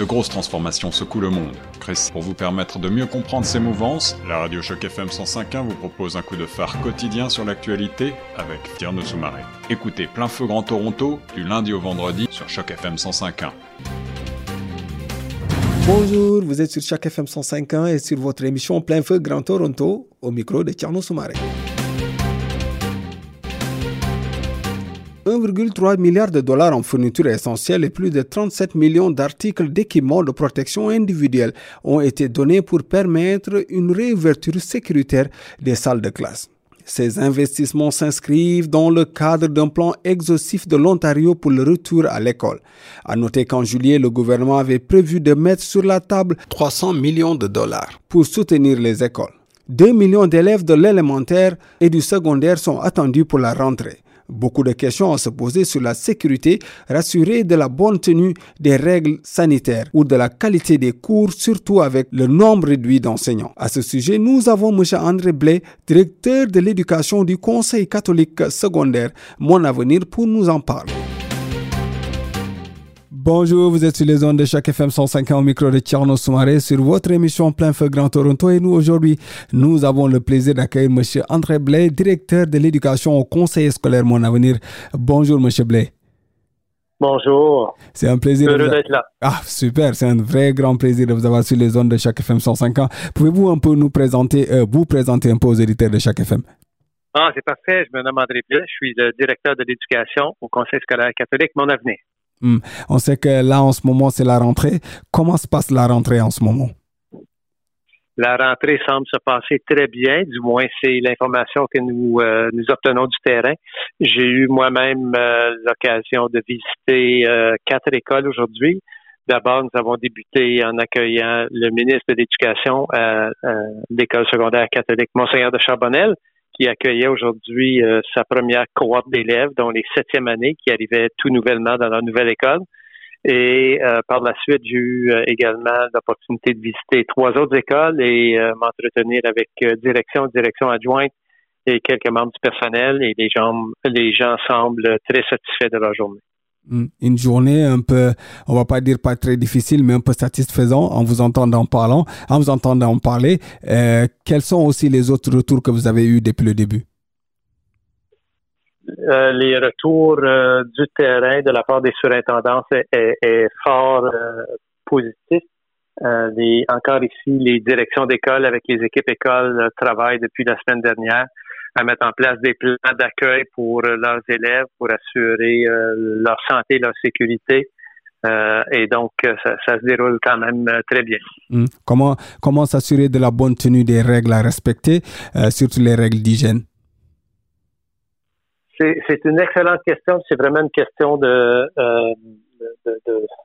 de grosses transformations secouent le monde. Chris, pour vous permettre de mieux comprendre ces mouvances, la radio Choc FM 105.1 vous propose un coup de phare quotidien sur l'actualité avec Tierno Soumaré. Écoutez Plein Feu Grand Toronto du lundi au vendredi sur Choc FM 105.1. Bonjour, vous êtes sur Choc FM 105.1 et sur votre émission Plein Feu Grand Toronto au micro de Tierno Soumaré. 1,3 milliard de dollars en fournitures essentielles et plus de 37 millions d'articles d'équipement de protection individuelle ont été donnés pour permettre une réouverture sécuritaire des salles de classe. Ces investissements s'inscrivent dans le cadre d'un plan exhaustif de l'Ontario pour le retour à l'école. À noter qu'en juillet, le gouvernement avait prévu de mettre sur la table 300 millions de dollars pour soutenir les écoles. 2 millions d'élèves de l'élémentaire et du secondaire sont attendus pour la rentrée. Beaucoup de questions se poser sur la sécurité, rassurer de la bonne tenue des règles sanitaires ou de la qualité des cours, surtout avec le nombre réduit d'enseignants. À ce sujet, nous avons M. André Blais, directeur de l'éducation du Conseil catholique secondaire, Mon Avenir, pour nous en parler. Bonjour, vous êtes sur les ondes de chaque FM 105 au micro de Tierno Soumaré sur votre émission Plein Feu Grand Toronto. Et nous, aujourd'hui, nous avons le plaisir d'accueillir M. André Blais, directeur de l'éducation au Conseil scolaire Mon Avenir. Bonjour, M. Blais. Bonjour. C'est un plaisir. Heureux d'être là. Ah, super. C'est un vrai grand plaisir de vous avoir sur les ondes de chaque FM 105 Pouvez-vous un peu nous présenter, euh, vous présenter un peu aux éditeurs de chaque FM? Ah, c'est parfait. Je me nomme André Blais. Je suis le directeur de l'éducation au Conseil scolaire catholique Mon Avenir. Hmm. On sait que là, en ce moment, c'est la rentrée. Comment se passe la rentrée en ce moment? La rentrée semble se passer très bien, du moins c'est l'information que nous euh, obtenons du terrain. J'ai eu moi-même euh, l'occasion de visiter euh, quatre écoles aujourd'hui. D'abord, nous avons débuté en accueillant le ministre de l'Éducation à, l'école secondaire catholique Monseigneur de Charbonnel, qui accueillait aujourd'hui euh, sa première cohorte d'élèves, dont les septièmes années, qui arrivaient tout nouvellement dans leur nouvelle école. Et euh, par la suite, j'ai eu euh, également l'opportunité de visiter trois autres écoles et m'entretenir avec direction, direction adjointe et quelques membres du personnel. Et les gens, les gens semblent très satisfaits de leur journée. Hmm. Une journée un peu, on va pas dire pas très difficile, mais un peu satisfaisant en vous entendant parlant, en vous entendant parler. Euh, quels sont aussi les autres retours que vous avez eus depuis le début? Euh, les retours euh, du terrain de la part des surintendances est, fort positif. encore ici, les directions d'école avec les équipes écoles travaillent depuis la semaine dernière à mettre en place des plans d'accueil pour euh, leurs élèves, pour assurer euh, leur santé, leur sécurité. Euh, et donc, ça, se déroule quand même très bien. Hmm. Comment, comment s'assurer de la bonne tenue des règles à respecter, surtout les règles d'hygiène? C'est une excellente question. C'est vraiment une question de,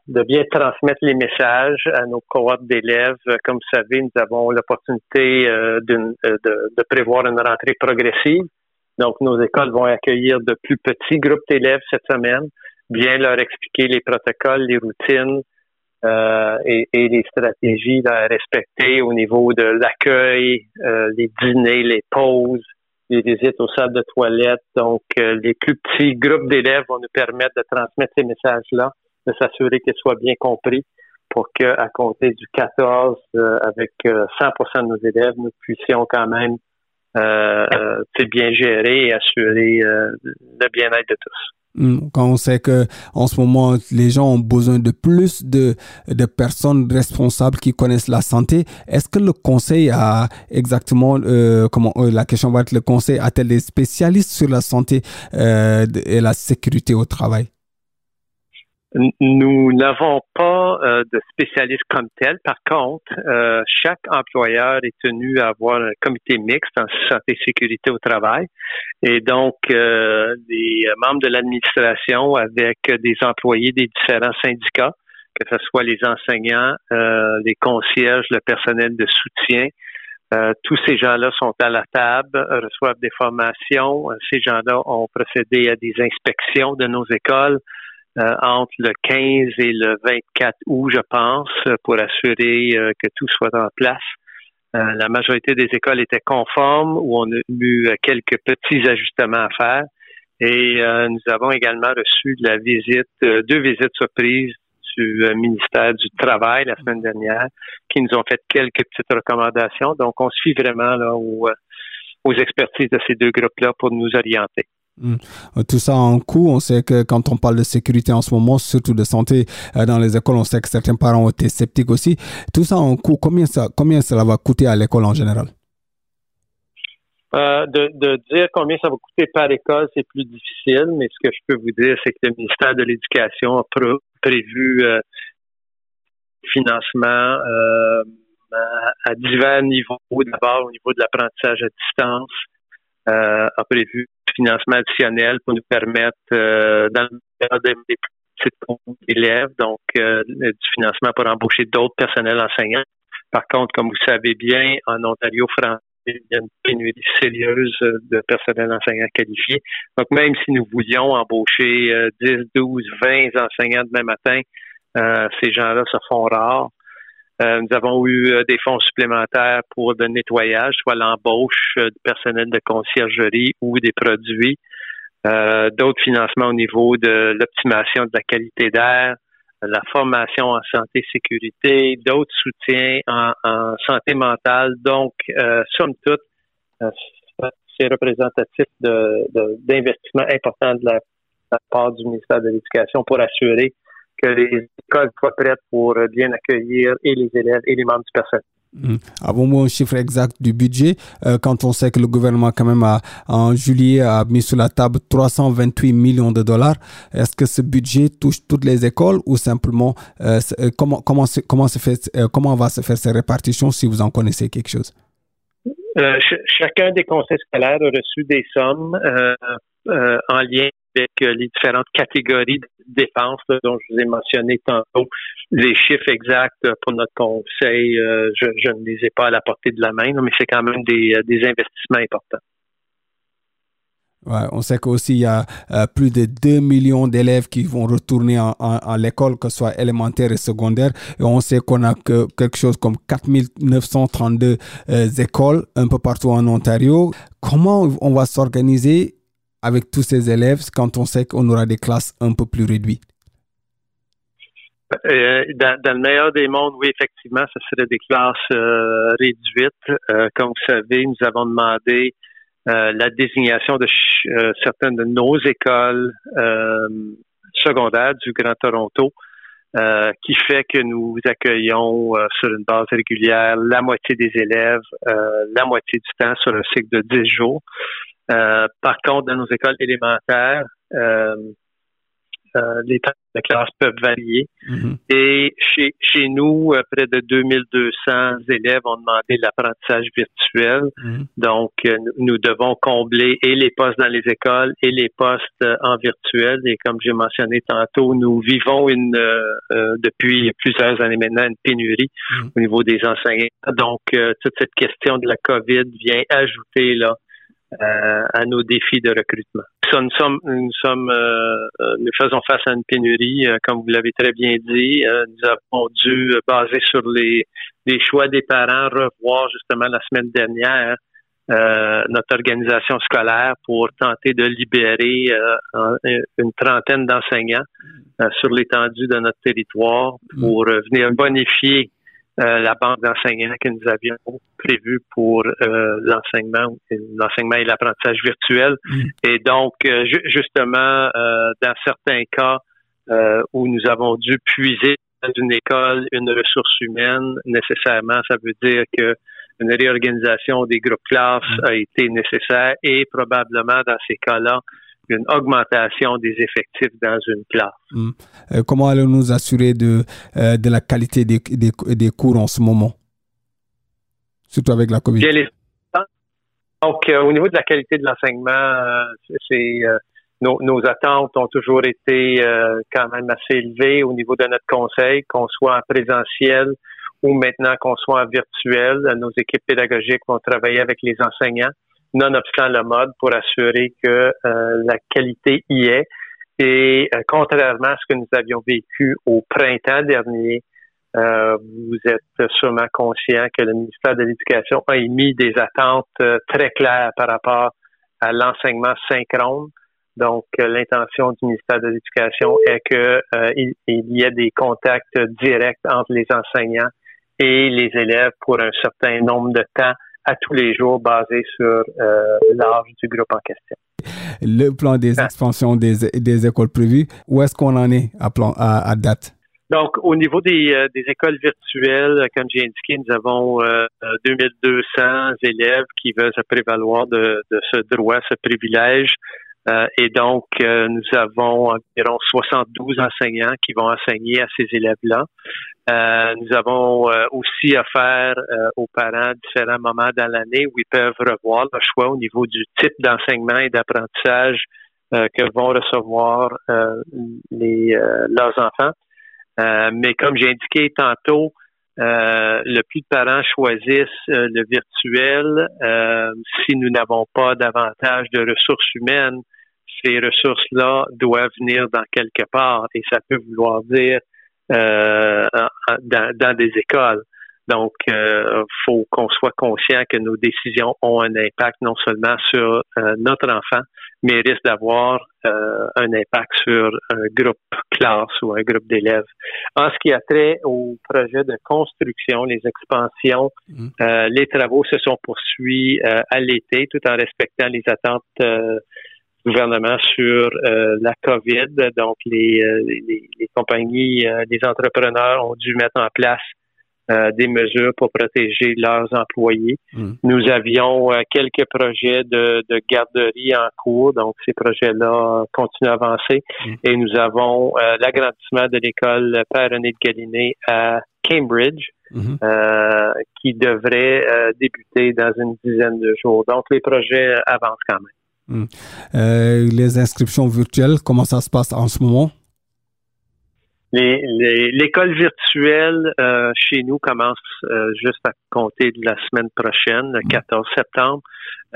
de, bien transmettre les messages à nos cohortes d'élèves. Comme vous savez, nous avons l'opportunité euh, euh, de, prévoir une rentrée progressive. Donc, nos écoles vont accueillir de plus petits groupes d'élèves cette semaine, bien leur expliquer les protocoles, les routines euh, et, les stratégies à respecter au niveau de l'accueil, les dîners, les pauses, les visites aux salles de toilette. Donc, les plus petits groupes d'élèves vont nous permettre de transmettre ces messages-là de s'assurer qu'ils soient bien compris pour qu'à compter du 14, euh, avec 100% euh, de nos élèves, nous puissions quand même euh, bien gérer et assurer le bien-être de tous. Hmm, quand on sait que en ce moment les gens ont besoin de plus de, de personnes responsables qui connaissent la santé, est-ce que le conseil a exactement comment la question va être le conseil a-t-il des spécialistes sur la santé et la sécurité au travail? Nous n'avons pas euh, de spécialistes comme tel. Par contre, euh, chaque employeur est tenu à avoir un comité mixte en santé et sécurité au travail. Et donc, euh, les membres de l'administration avec des employés des différents syndicats, que ce soit les enseignants, les concierges, le personnel de soutien, tous ces gens-là sont à la table, reçoivent des formations. Ces gens-là ont procédé à des inspections de nos écoles. Euh, entre le 15 et le 24 août, je pense, pour assurer euh, que tout soit en place. Euh, la majorité des écoles étaient conformes ou on a eu quelques petits ajustements à faire. Et nous avons également reçu de la visite, deux visites surprises du ministère du Travail la semaine dernière, qui nous ont fait quelques petites recommandations. Donc, on suit vraiment là, aux, aux expertises de ces deux groupes-là pour nous orienter. Hmm. Tout ça un coût. On sait que quand on parle de sécurité en ce moment, surtout de santé dans les écoles, on sait que certains parents ont été sceptiques aussi. Tout ça un coût. Combien, ça, combien cela va coûter à l'école en général? Euh, de, de, dire combien ça va coûter par école, c'est plus difficile, mais ce que je peux vous dire, c'est que le ministère de l'Éducation a prévu euh, financement euh, à, divers niveaux. D'abord, au niveau de l'apprentissage à distance, euh, a prévu financement additionnel pour nous permettre, euh, dans le des petites élèves, donc euh, du financement pour embaucher d'autres personnels enseignants. Par contre, comme vous savez bien, en Ontario français, il y a une pénurie sérieuse de personnel enseignant qualifié. Donc, même si nous voulions embaucher 10, 12, 20 enseignants demain matin, euh, ces gens-là se font rares. Euh, nous avons eu euh, des fonds supplémentaires pour le nettoyage, soit l'embauche de personnel de conciergerie ou des produits. D'autres financements au niveau de l'optimisation de la qualité d'air, la formation en santé sécurité, d'autres soutiens en, santé mentale. Donc, euh, somme toute, euh, c'est représentatif d'investissements importants de la, part du ministère de l'Éducation pour assurer que les écoles soient prêtes pour bien accueillir et les élèves et les membres du personnel. Mmh. Avons-nous un chiffre exact du budget? Euh, quand on sait que le gouvernement quand même a, en juillet a mis sur la table 328 millions de dollars Est-ce que ce budget touche toutes les écoles ou simplement euh, euh, comment comment comment se fait comment va se faire ces répartitions si vous en connaissez quelque chose? Chacun des conseils scolaires a reçu des sommes en lien avec les différentes catégories de dépenses dont je vous ai mentionné tantôt. Les chiffres exacts pour notre conseil, euh, je, ne les ai pas à la portée de la main, mais c'est quand même des, euh, investissements importants. On sait qu'aussi il y a euh, plus de 2 millions d'élèves qui vont retourner en, en, l'école, que ce soit élémentaire et secondaire. Et on sait qu'on a que quelque chose comme 4932 écoles un peu partout en Ontario. Comment on va s'organiser avec tous ces élèves quand on sait qu'on aura des classes un peu plus réduites? Euh, dans, le meilleur des mondes, oui, effectivement, ce serait des classes euh, réduites. Euh, comme vous savez, nous avons demandé la désignation de certaines de nos écoles secondaires du Grand Toronto, qui fait que nous accueillons sur une base régulière la moitié des élèves, la moitié du temps sur un cycle de 10 jours. Euh, par contre, dans nos écoles élémentaires, euh, euh, les temps de classe peuvent varier. Mm-hmm. Et chez, chez nous, près de 2200 élèves ont demandé l'apprentissage virtuel. Mm-hmm. Donc, nous devons combler et les postes dans les écoles et les postes en virtuel. Et comme j'ai mentionné tantôt, nous vivons une depuis plusieurs années maintenant une pénurie mm-hmm. au niveau des enseignants. Donc, toute cette question de la COVID vient ajouter là euh, à nos défis de recrutement. nous sommes, euh, euh, nous faisons face à une pénurie, comme vous l'avez très bien dit. nous avons dû, baser sur les choix des parents, revoir justement la semaine dernière notre organisation scolaire pour tenter de libérer une trentaine d'enseignants sur l'étendue de notre territoire pour venir bonifier euh, la banque d'enseignants que nous avions prévue pour euh, l'enseignement, l'enseignement et l'apprentissage virtuel. Mm. Et donc, euh, justement, dans certains cas où nous avons dû puiser dans une école une ressource humaine, nécessairement, ça veut dire que une réorganisation des groupes classes mm. a été nécessaire et probablement dans ces cas-là, une augmentation des effectifs dans une classe. Hmm. Euh, comment allons-nous nous assurer de, euh, de la qualité des, des, des, cours en ce moment, surtout avec la COVID? Donc, euh, au niveau de la qualité de l'enseignement, c'est nos, nos, attentes ont toujours été quand même assez élevées au niveau de notre conseil, qu'on soit en présentiel ou maintenant qu'on soit en virtuel. Nos équipes pédagogiques vont travailler avec les enseignants nonobstant le mode, pour assurer que euh, la qualité y est. Et euh, contrairement à ce que nous avions vécu au printemps dernier, euh, vous êtes sûrement conscient que le ministère de l'Éducation a émis des attentes très claires par rapport à l'enseignement synchrone. Donc, l'intention du ministère de l'Éducation est que il, y ait des contacts directs entre les enseignants et les élèves pour un certain nombre de temps à tous les jours basé sur l'âge du groupe en question. Le plan des ah. expansions des, des écoles prévues, où est-ce qu'on en est à, plan, à date? Donc, au niveau des, euh, des écoles virtuelles, euh, comme j'ai indiqué, nous avons euh, 2200 euh, élèves qui veulent se prévaloir de, de ce droit, ce privilège. Euh, et donc, nous avons environ 72 enseignants qui vont enseigner à ces élèves-là. nous avons aussi offert aux parents différents moments dans l'année où ils peuvent revoir le choix au niveau du type d'enseignement et d'apprentissage que vont recevoir les, leurs enfants. Euh, mais comme j'ai indiqué tantôt, euh, le plus de parents choisissent euh, le virtuel. si nous n'avons pas davantage de ressources humaines, ces ressources-là doivent venir dans quelque part et ça peut vouloir dire dans, dans, des écoles. Donc, il faut qu'on soit conscient que nos décisions ont un impact non seulement sur notre enfant, mais risque d'avoir euh, un impact sur un groupe classe ou un groupe d'élèves. En ce qui a trait au projet de construction, les expansions, mm. euh, les travaux se sont poursuivis euh, à l'été tout en respectant les attentes du gouvernement sur la COVID. Donc, les, les, les compagnies, les entrepreneurs ont dû mettre en place euh, des mesures pour protéger leurs employés. Hmm. Nous avions euh, quelques projets de, de, garderie en cours, donc ces projets-là continuent à avancer. Hmm. Et nous avons euh, l'agrandissement de l'école Père-René de Galiné à Cambridge, hmm. qui devrait débuter dans une dizaine de jours. Donc les projets avancent quand même. Les inscriptions virtuelles, comment ça se passe en ce moment? L'école virtuelle euh, chez nous commence euh, juste à compter de la semaine prochaine, le 14 septembre.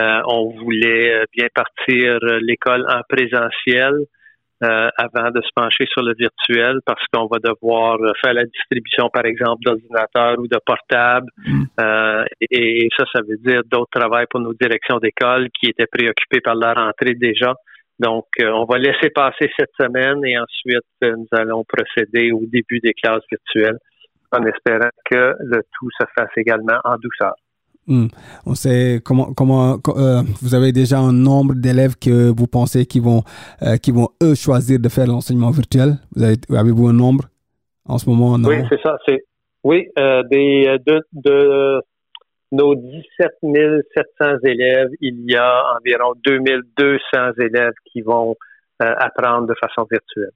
Euh, on voulait bien partir l'école en présentiel avant de se pencher sur le virtuel parce qu'on va devoir faire la distribution, par exemple, d'ordinateurs ou de portables. Mm. Et, et, ça, ça veut dire d'autres travail pour nos directions d'école qui étaient préoccupées par la rentrée déjà. Donc, euh, on va laisser passer cette semaine et ensuite, euh, nous allons procéder au début des classes virtuelles en espérant que le tout se fasse également en douceur. Hmm. On sait comment comment euh, vous avez déjà un nombre d'élèves que vous pensez qui vont qui vont eux choisir de faire l'enseignement virtuel. Vous avez avez-vous un nombre en ce moment Oui, c'est ça. C'est oui des de, de nos 17 700 élèves, il y a environ 2200 élèves qui vont euh, apprendre de façon virtuelle.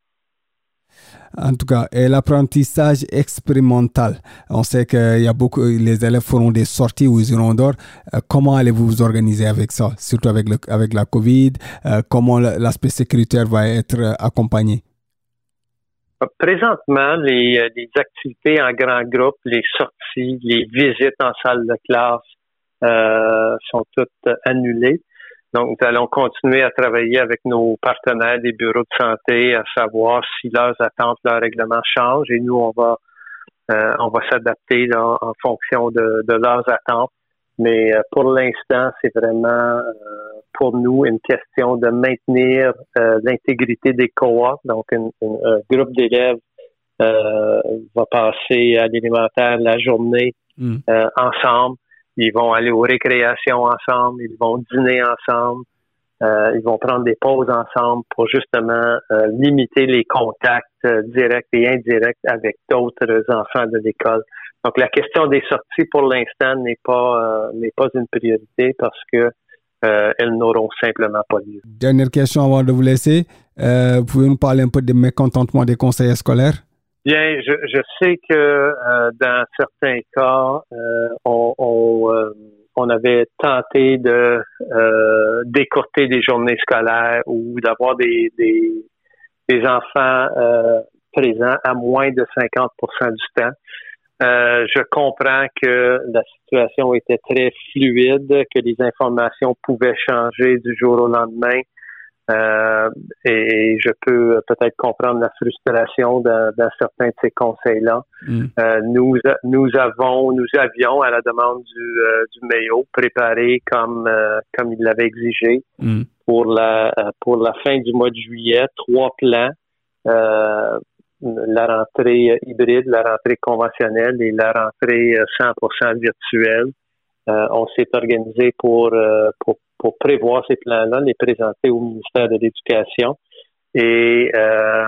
En tout cas, et l'apprentissage expérimental. On sait qu'il y a beaucoup, les élèves feront des sorties où ils iront dehors. Euh, comment allez-vous vous organiser avec ça, surtout avec, avec la COVID? Euh, comment l'aspect sécuritaire va être accompagné? Présentement, les, euh, activités en grand groupe, les sorties, les visites en salle de classe euh, sont toutes annulées. Donc, nous allons continuer à travailler avec nos partenaires des bureaux de santé à savoir si leurs attentes, leurs règlements changent et nous, on va euh, on va s'adapter en fonction de, de, leurs attentes. Mais euh, pour l'instant, c'est vraiment pour nous une question de maintenir euh, l'intégrité des cohortes. Donc, un groupe d'élèves euh, va passer à l'élémentaire la journée hmm. euh, ensemble. Ils vont aller aux récréations ensemble. Ils vont dîner ensemble. ils vont prendre des pauses ensemble pour justement limiter les contacts directs et indirects avec d'autres enfants de l'école. Donc, la question des sorties pour l'instant n'est pas n'est pas une priorité parce que euh, elles n'auront simplement pas lieu. Dernière question avant de vous laisser. Euh, pouvez nous parler un peu des mécontentements des conseillers scolaires? Bien, je, je sais que euh, dans certains cas, euh, on, on, on, avait tenté de décourter des journées scolaires ou d'avoir des, des, des enfants présents à moins de 50% du temps. Euh, je comprends que la situation était très fluide, que les informations pouvaient changer du jour au lendemain. Euh, et je peux peut-être comprendre la frustration dans, certains de ces conseils-là. Mm. Euh, nous, nous avons, nous avions à la demande du, euh, du Mayo préparé comme comme il l'avait exigé mm. pour la pour la fin du mois de juillet trois plans. la rentrée hybride, la rentrée conventionnelle et la rentrée 100% virtuelle. On s'est organisé pour, pour pour prévoir ces plans-là, les présenter au ministère de l'Éducation. Et euh,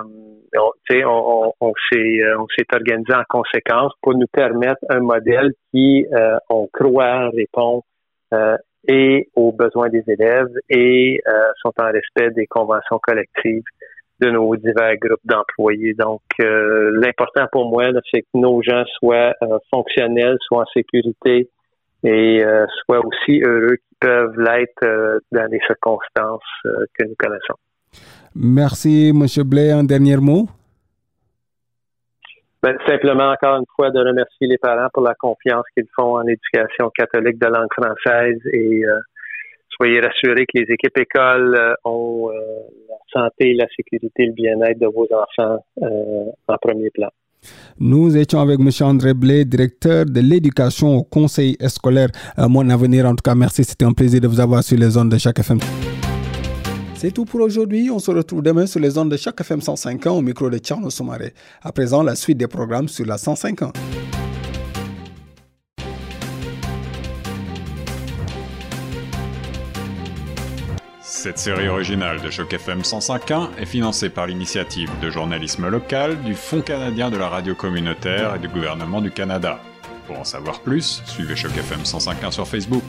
on, on, on s'est euh, on s'est organisé en conséquence pour nous permettre un modèle qui, euh, on croit, répond euh, et aux besoins des élèves et euh, sont en respect des conventions collectives de nos divers groupes d'employés. Donc, l'important pour moi, c'est que nos gens soient fonctionnels, soient en sécurité et soient aussi heureux peuvent l'être euh, dans les circonstances euh, que nous connaissons. Merci, M. Blais. Un dernier mot? Ben, simplement, encore une fois, de remercier les parents pour la confiance qu'ils font en l'éducation catholique de langue française et euh, soyez rassurés que les équipes écoles ont la santé, la sécurité et le bien-être de vos enfants en premier plan. Nous étions avec M. André Blé, directeur de l'éducation au conseil scolaire. mon avenir, en tout cas, merci. C'était un plaisir de vous avoir sur les ondes de chaque FM. C'est tout pour aujourd'hui. On se retrouve demain sur les ondes de chaque FM 105 au micro de Tcherno Soumaré. À présent, la suite des programmes sur la 105 Cette série originale de Choc FM 105.1 est financée par l'initiative de journalisme local du Fonds canadien de la radio communautaire et du gouvernement du Canada. Pour en savoir plus, suivez Choc FM 105.1 sur Facebook.